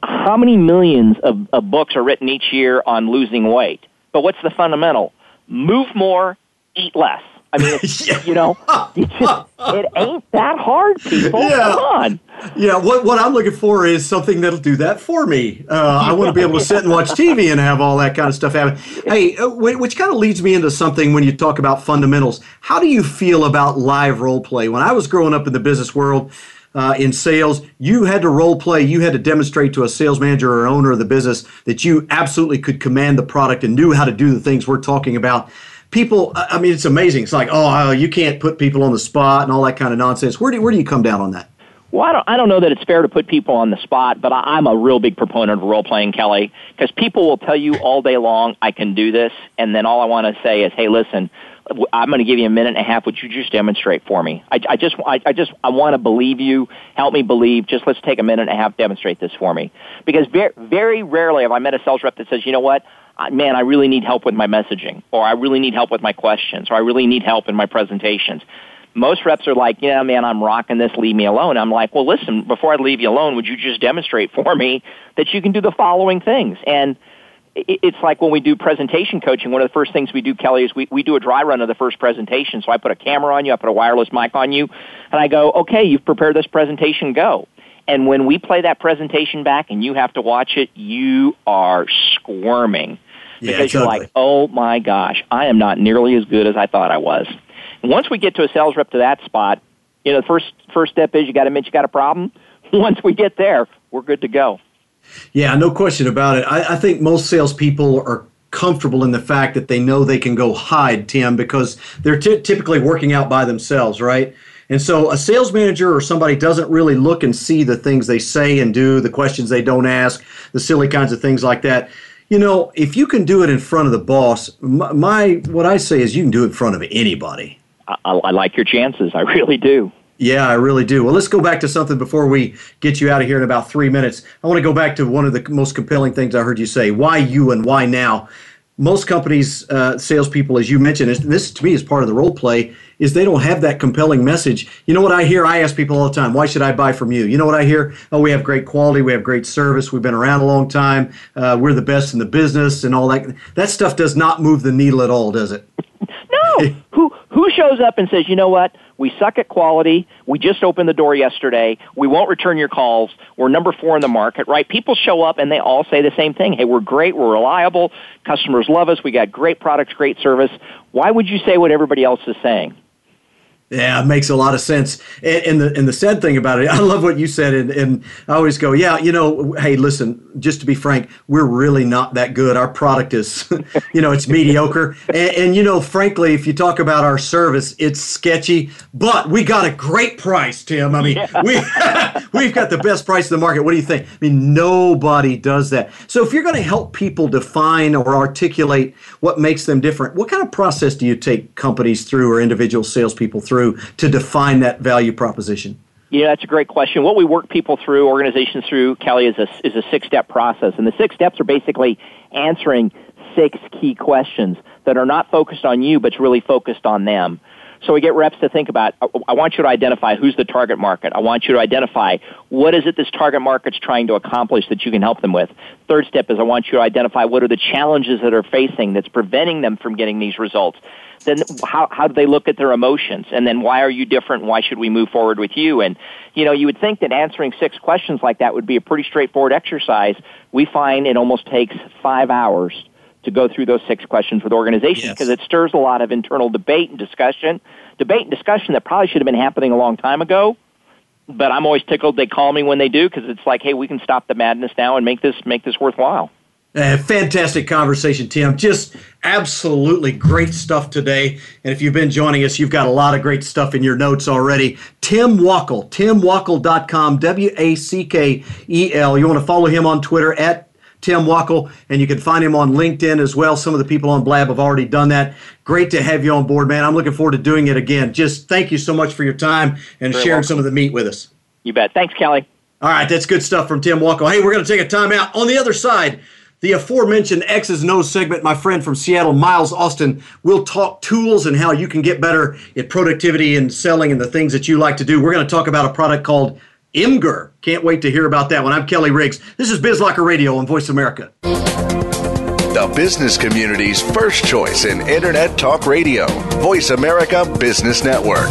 how many millions of, of books are written each year on losing weight? But what's the fundamental? Move more, eat less. I mean, it's, you know, it, just, it ain't that hard, people. Yeah. Come on. Yeah, what, what I'm looking for is something that'll do that for me. Uh, I want to be able to sit and watch TV and have all that kind of stuff happen. Hey, uh, which kind of leads me into something when you talk about fundamentals. How do you feel about live role play? When I was growing up in the business world, uh, in sales, you had to role play. You had to demonstrate to a sales manager or owner of the business that you absolutely could command the product and knew how to do the things we're talking about. People, I mean, it's amazing. It's like, oh, you can't put people on the spot and all that kind of nonsense. Where do, where do you come down on that? Well, I don't, I don't know that it's fair to put people on the spot, but I, I'm a real big proponent of role playing, Kelly, because people will tell you all day long, I can do this, and then all I want to say is, hey, listen, I'm going to give you a minute and a half. Would you just demonstrate for me? I, I just, I, I just, I want to believe you. Help me believe. Just let's take a minute and a half. Demonstrate this for me, because very, very rarely have I met a sales rep that says, you know what, man, I really need help with my messaging, or I really need help with my questions, or I really need help in my presentations. Most reps are like, yeah, man, I'm rocking this. Leave me alone. I'm like, well, listen, before I leave you alone, would you just demonstrate for me that you can do the following things? And it's like when we do presentation coaching, one of the first things we do, Kelly, is we, we do a dry run of the first presentation. So I put a camera on you, I put a wireless mic on you, and I go, okay, you've prepared this presentation, go. And when we play that presentation back and you have to watch it, you are squirming. Yeah, because you're like, oh my gosh, I am not nearly as good as I thought I was. And once we get to a sales rep to that spot, You know, the first first step is you got to admit you got a problem. Once we get there, we're good to go. Yeah, no question about it. I, I think most salespeople are comfortable in the fact that they know they can go hide, Tim, because they're t- typically working out by themselves, right? And so a sales manager or somebody doesn't really look and see the things they say and do, the questions they don't ask, the silly kinds of things like that. You know, if you can do it in front of the boss, my, my what I say is you can do it in front of anybody. I, I like your chances. I really do. Yeah, I really do. Well, let's go back to something before we get you out of here in about three minutes. I want to go back to one of the most compelling things I heard you say. Why you and why now? Most companies, uh, salespeople, as you mentioned, this to me is part of the role play, is they don't have that compelling message. You know what I hear? I ask people all the time, why should I buy from you? You know what I hear? Oh, we have great quality, we have great service, we've been around a long time, uh, we're the best in the business, and all that. That stuff does not move the needle at all, does it? No. who who shows up and says, you know what? We suck at quality. We just opened the door yesterday. We won't return your calls. We're number four in the market, right? People show up and they all say the same thing. Hey, we're great. We're reliable. Customers love us. We got great products, great service. Why would you say what everybody else is saying? Yeah, it makes a lot of sense. And, and, the and the sad thing about it, I love what you said, and, and I always go, yeah, you know, hey, listen, just to be frank, we're really not that good. Our product is, you know, it's mediocre. And, and, you know, frankly, if you talk about our service, it's sketchy, but we got a great price, Tim. I mean, yeah. we we've got the best price in the market. What do you think? I mean, nobody does that. So if you're going to help people define or articulate what makes them different, what kind of process do you take companies through or individual salespeople through? Through to define that value proposition? Yeah, that's a great question. What we work people through, organizations through, Kelly, is a, is a six step process. And the six steps are basically answering six key questions that are not focused on you, but really focused on them. So we get reps to think about, uh, I want you to identify who's the target market. I want you to identify what is it this target market's trying to accomplish that you can help them with. Third step is I want you to identify what are the challenges that are facing that's preventing them from getting these results then how, how do they look at their emotions? And then why are you different? Why should we move forward with you? And, you know, you would think that answering six questions like that would be a pretty straightforward exercise. We find it almost takes five hours to go through those six questions with organizations because yes. it stirs a lot of internal debate and discussion. Debate and discussion that probably should have been happening a long time ago. But I'm always tickled they call me when they do because it's like, hey, we can stop the madness now and make this make this worthwhile. Uh, fantastic conversation, Tim. Just absolutely great stuff today. And if you've been joining us, you've got a lot of great stuff in your notes already. Tim Wackel, timwackel.com, W A C K E L. You want to follow him on Twitter at Tim Wackel, and you can find him on LinkedIn as well. Some of the people on Blab have already done that. Great to have you on board, man. I'm looking forward to doing it again. Just thank you so much for your time and Very sharing welcome. some of the meat with us. You bet. Thanks, Kelly. All right, that's good stuff from Tim Wackel. Hey, we're going to take a time out. On the other side, the aforementioned X's and O's segment, my friend from Seattle, Miles Austin, will talk tools and how you can get better at productivity and selling and the things that you like to do. We're going to talk about a product called Imgur. Can't wait to hear about that one. I'm Kelly Riggs. This is BizLocker Radio on Voice America. The business community's first choice in Internet Talk Radio. Voice America Business Network.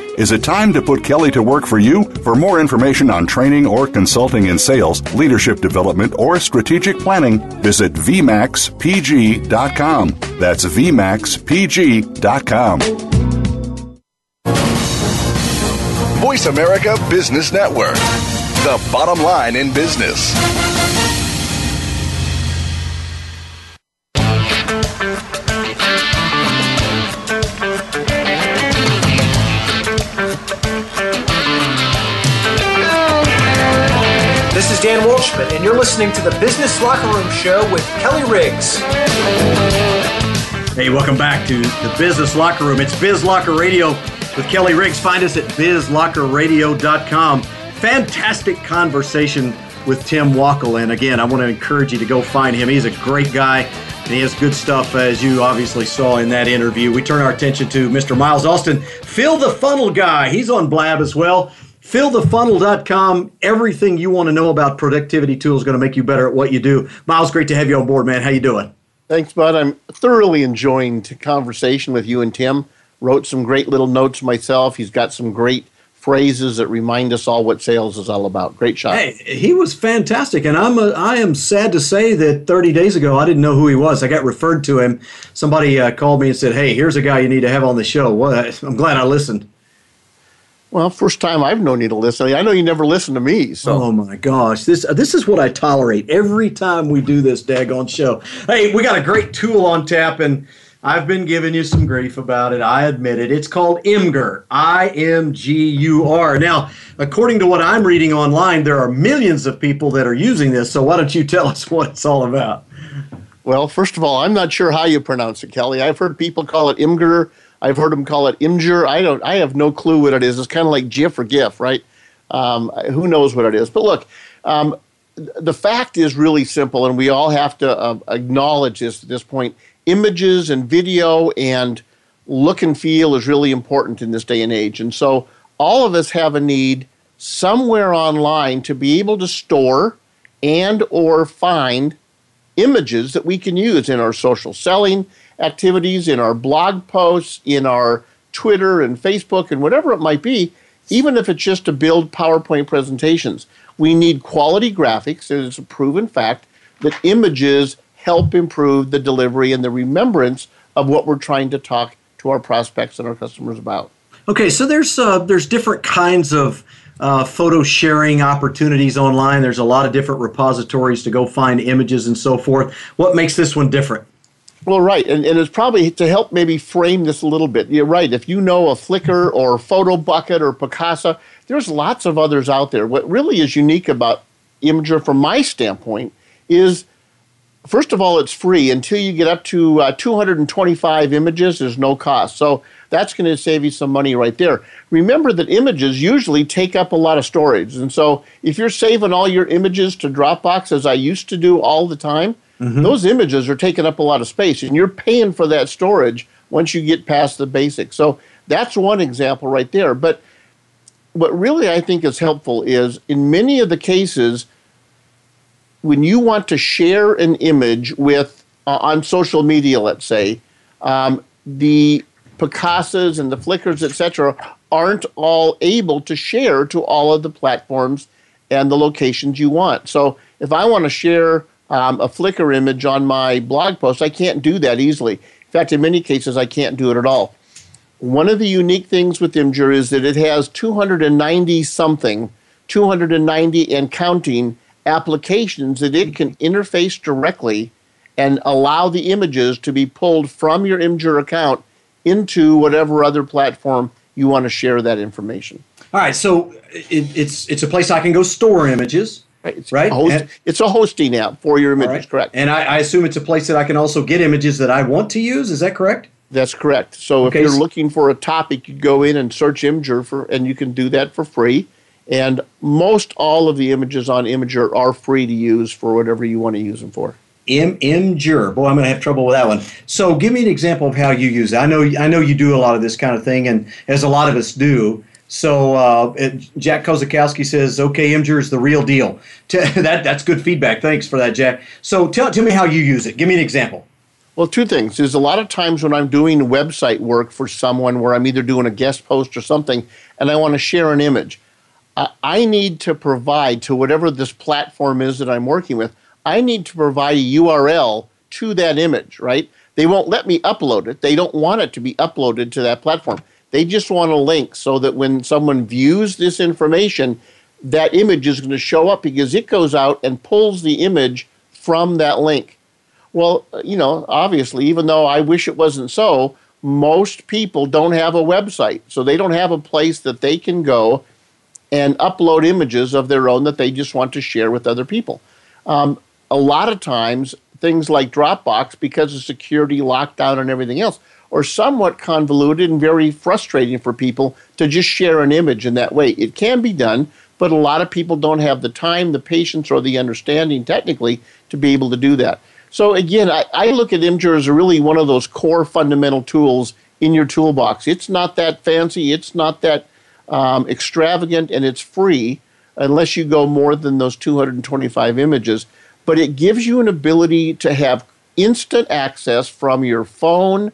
Is it time to put Kelly to work for you? For more information on training or consulting in sales, leadership development, or strategic planning, visit VMAXPG.com. That's VMAXPG.com. Voice America Business Network, the bottom line in business. And you're listening to the Business Locker Room Show with Kelly Riggs. Hey, welcome back to the Business Locker Room. It's Biz Locker Radio with Kelly Riggs. Find us at bizlockerradio.com. Fantastic conversation with Tim Wackel. And again, I want to encourage you to go find him. He's a great guy and he has good stuff, as you obviously saw in that interview. We turn our attention to Mr. Miles Austin, Fill the Funnel guy. He's on Blab as well. fillthefunnel.com. Everything you want to know about productivity tools is going to make you better at what you do. Miles, great to have you on board, man. How you doing? Thanks, Bud. I'm thoroughly enjoying the conversation with you and Tim. Wrote some great little notes myself. He's got some great phrases that remind us all what sales is all about. Great shot. Hey, he was fantastic, and I'm a, I am sad to say that 30 days ago I didn't know who he was. I got referred to him. Somebody uh, called me and said, "Hey, here's a guy you need to have on the show." Well, I'm glad I listened. Well, first time I've known you to listen. I know you never listen to me. So. Oh my gosh, this uh, this is what I tolerate every time we do this daggone show. Hey, we got a great tool on tap, and I've been giving you some grief about it. I admit it. It's called Imgur. I M G U R. Now, according to what I'm reading online, there are millions of people that are using this. So why don't you tell us what it's all about? Well, first of all, I'm not sure how you pronounce it, Kelly. I've heard people call it Imgur. I've heard them call it Imgur. I don't. I have no clue what it is. It's kind of like GIF or GIF, right? Um, who knows what it is? But look, um, the fact is really simple, and we all have to uh, acknowledge this at this point. Images and video and look and feel is really important in this day and age, and so all of us have a need somewhere online to be able to store and or find images that we can use in our social selling activities, in our blog posts, in our Twitter and Facebook and whatever it might be, even if it's just to build PowerPoint presentations. We need quality graphics. It's a proven fact that images help improve the delivery and the remembrance of what we're trying to talk to our prospects and our customers about. Okay, so there's uh, there's different kinds of uh, photo sharing opportunities online. There's a lot of different repositories to go find images and so forth. What makes this one different? Well, right, and, and it's probably to help maybe frame this a little bit. You're right. If you know a Flickr or PhotoBucket or Picasa, there's lots of others out there. What really is unique about Imgur, from my standpoint, is first of all, it's free until you get up to uh, 225 images. There's no cost, so that's going to save you some money right there. Remember that images usually take up a lot of storage, and so if you're saving all your images to Dropbox, as I used to do all the time Mm-hmm. Those images are taking up a lot of space, and you're paying for that storage once you get past the basics. So that's one example right there. But what really I think is helpful is in many of the cases, when you want to share an image with uh, on social media, let's say, um, the Picasas and the Flickrs, etc., aren't all able to share to all of the platforms and the locations you want. So if I want to share um, a Flickr image on my blog post. I can't do that easily. In fact, in many cases, I can't do it at all. One of the unique things with Imgur is that it has 290 something, 290 and counting applications that it can interface directly and allow the images to be pulled from your Imgur account into whatever other platform you want to share that information. All right, so it, it's it's a place I can go store images. Right. It's right? A host, and, it's a hosting app for your images, right. correct? And I, I, assume it's a place that I can also get images that I want to use. Is that correct? That's correct. So okay. if you're looking for a topic, you go in and search Imgur for, and you can do that for free. And most all of the images on Imgur are free to use for whatever you want to use them for. M Imgur. Boy, I'm going to have trouble with that one. So, give me an example of how you use it. I know I know you do a lot of this kind of thing, and as a lot of us do. So uh, Jack Kosakowski says, "Okay, Imgur is the real deal." that that's good feedback. Thanks for that, Jack. So tell tell me how you use it. Give me an example. Well, two things. There's a lot of times when I'm doing website work for someone where I'm either doing a guest post or something, and I want to share an image. I need to provide to whatever this platform is that I'm working with. I need to provide a URL to that image, right? They won't let me upload it. They don't want it to be uploaded to that platform. They just want a link so that when someone views this information, that image is going to show up because it goes out and pulls the image from that link. Well, you know, obviously, even though I wish it wasn't so, most people don't have a website. So they don't have a place that they can go and upload images of their own that they just want to share with other people. Um, a lot of times, things like Dropbox, because of security, lockdown, and everything else, or somewhat convoluted and very frustrating for people to just share an image in that way. It can be done, but a lot of people don't have the time, the patience, or the understanding technically to be able to do that. So again, I, I look at Imgur as really one of those core fundamental tools in your toolbox. It's not that fancy. It's not that um, extravagant and it's free unless you go more than those 225 images. But it gives you an ability to have instant access from your phone,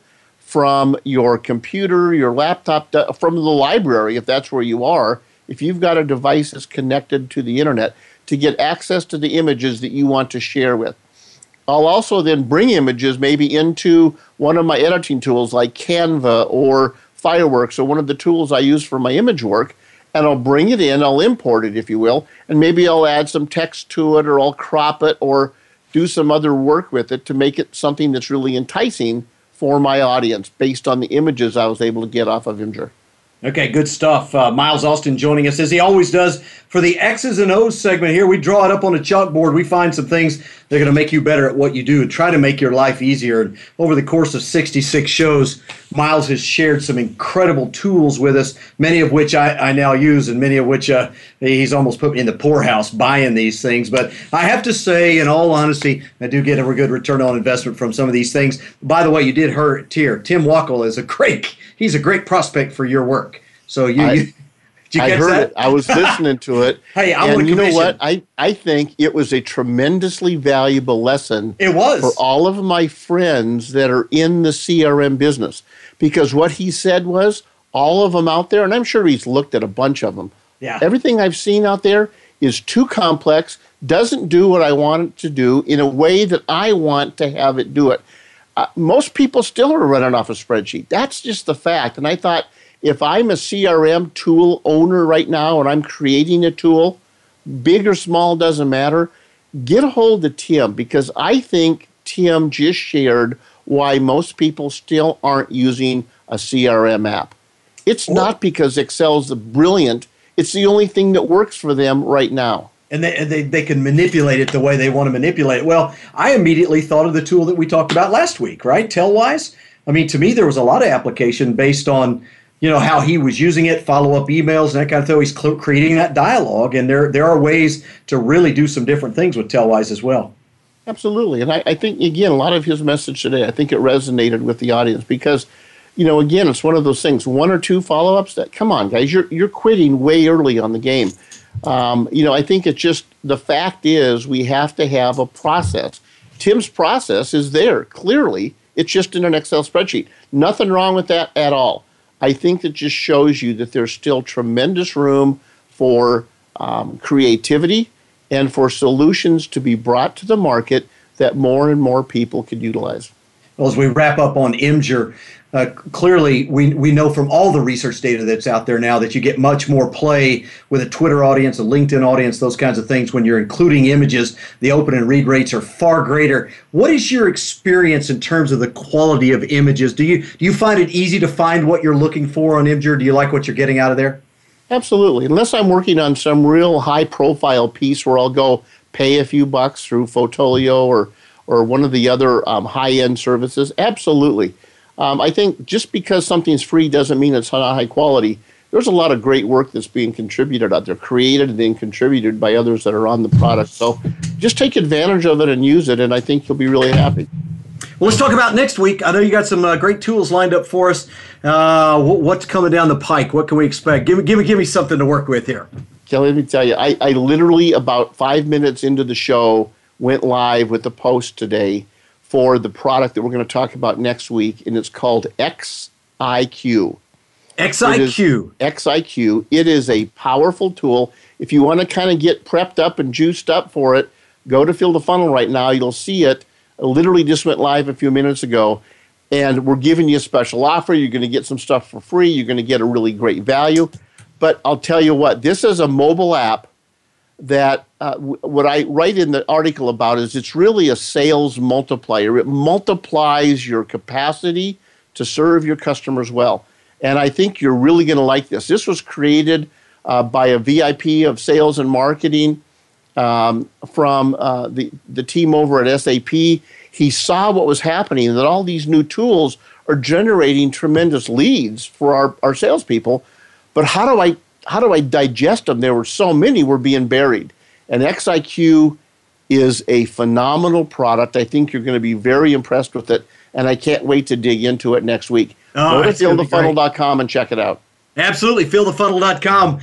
from your computer, your laptop, from the library, if that's where you are. If you've got a device that's connected to the internet, to get access to the images that you want to share with. I'll also then bring images maybe into one of my editing tools like Canva or Fireworks or one of the tools I use for my image work, and I'll bring it in, I'll import it, if you will, and maybe I'll add some text to it or I'll crop it or do some other work with it to make it something that's really enticing for my audience based on the images I was able to get off of Imgur. Okay, good stuff. Uh, Miles Austin joining us as he always does for the X's and O's segment here. We draw it up on a chalkboard. We find some things that are going to make you better at what you do and try to make your life easier. And over the course of 66 shows, Miles has shared some incredible tools with us, many of which I, I now use and many of which uh, he's almost put me in the poorhouse buying these things. But I have to say, in all honesty, I do get a good return on investment from some of these things. By the way, you did hurt here. Tim Wackel is a great he's a great prospect for your work. So you, I, you you I heard that? it. I was listening to it. hey, I and you know what? I, I think it was a tremendously valuable lesson. It was for all of my friends that are in the CRM business because what he said was all of them out there, and I'm sure he's looked at a bunch of them. Yeah. Everything I've seen out there is too complex, doesn't do what I want it to do in a way that I want to have it do it. Uh, most people still are running off a spreadsheet. That's just the fact. And I thought if I'm a CRM tool owner right now and I'm creating a tool, big or small doesn't matter, get a hold of Tim because I think Tim just shared why most people still aren't using a CRM app. It's not because Excel's brilliant, it's the only thing that works for them right now. And they, they, they can manipulate it the way they want to manipulate it. Well, I immediately thought of the tool that we talked about last week, right? Tellwise. I mean, to me, there was a lot of application based on you know how he was using it, follow up emails, and that kind of thing. He's creating that dialogue, and there there are ways to really do some different things with Tellwise as well. Absolutely, and I, I think again a lot of his message today, I think it resonated with the audience because, you know, again it's one of those things. One or two follow ups that come on, guys, you're you're quitting way early on the game. Um, you know, I think it's just the fact is we have to have a process. Tim's process is there clearly. It's just in an Excel spreadsheet. Nothing wrong with that at all. I think that just shows you that there's still tremendous room for um, creativity and for solutions to be brought to the market that more and more people could utilize. Well, as we wrap up on Imgur, uh, clearly we, we know from all the research data that's out there now that you get much more play with a Twitter audience, a LinkedIn audience, those kinds of things. When you're including images, the open and read rates are far greater. What is your experience in terms of the quality of images? Do you do you find it easy to find what you're looking for on Imgur? Do you like what you're getting out of there? Absolutely. Unless I'm working on some real high profile piece where I'll go pay a few bucks through Fotolia or or one of the other um, high end services. Absolutely. Um, I think just because something's free doesn't mean it's not high quality. There's a lot of great work that's being contributed out there, created and then contributed by others that are on the product. So just take advantage of it and use it, and I think you'll be really happy. Well, let's talk about next week. I know you got some uh, great tools lined up for us. Uh, what's coming down the pike? What can we expect? Give me, give me, give me something to work with here. Kelly, let me tell you, I, I literally about five minutes into the show went live with the post today for the product that we're going to talk about next week, and it's called XIQ. XIQ. XIQ. It is a powerful tool. If you want to kind of get prepped up and juiced up for it, go to Fill the Funnel right now. You'll see it. it literally just went live a few minutes ago. And we're giving you a special offer. You're going to get some stuff for free. You're going to get a really great value. But I'll tell you what, this is a mobile app that uh, what I write in the article about is it's really a sales multiplier. It multiplies your capacity to serve your customers well. And I think you're really going to like this. This was created uh, by a VIP of sales and marketing um, from uh, the, the team over at SAP. He saw what was happening, that all these new tools are generating tremendous leads for our, our salespeople. But how do I how do I digest them? There were so many were being buried. And XIQ is a phenomenal product. I think you're going to be very impressed with it, and I can't wait to dig into it next week. Oh, Go to fillthefunnel.com and check it out. Absolutely. FillTheFunnel.com.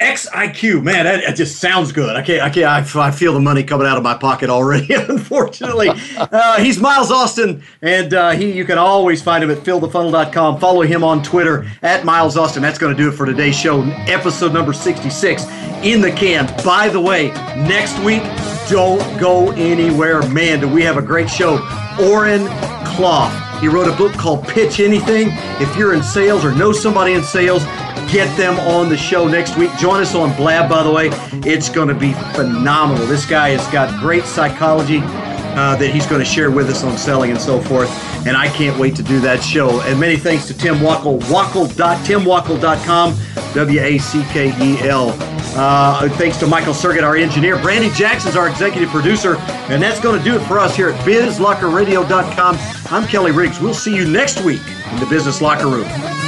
XIQ, man, that, that, just sounds good. I can't, I can't, I, I, feel the money coming out of my pocket already. Unfortunately, uh, he's Miles Austin, and uh, he, you can always find him at fillthefunnel.com. Follow him on Twitter at Miles Austin. That's going to do it for today's show, episode number 66 in the can. By the way, next week, don't go anywhere, man. Do we have a great show? Oren Klaff. He wrote a book called Pitch Anything. If you're in sales or know somebody in sales, get them on the show next week. Join us on Blab, by the way. It's going to be phenomenal. This guy has got great psychology uh, that he's going to share with us on selling and so forth. And I can't wait to do that show. And many thanks to Tim Wackel, wackel.timwackel.com, W A C K E L. Uh, thanks to Michael Sergit, our engineer. Brandy Jackson's our executive producer. And that's going to do it for us here at bizlockerradio.com. I'm Kelly Riggs. We'll see you next week in the Business Locker Room.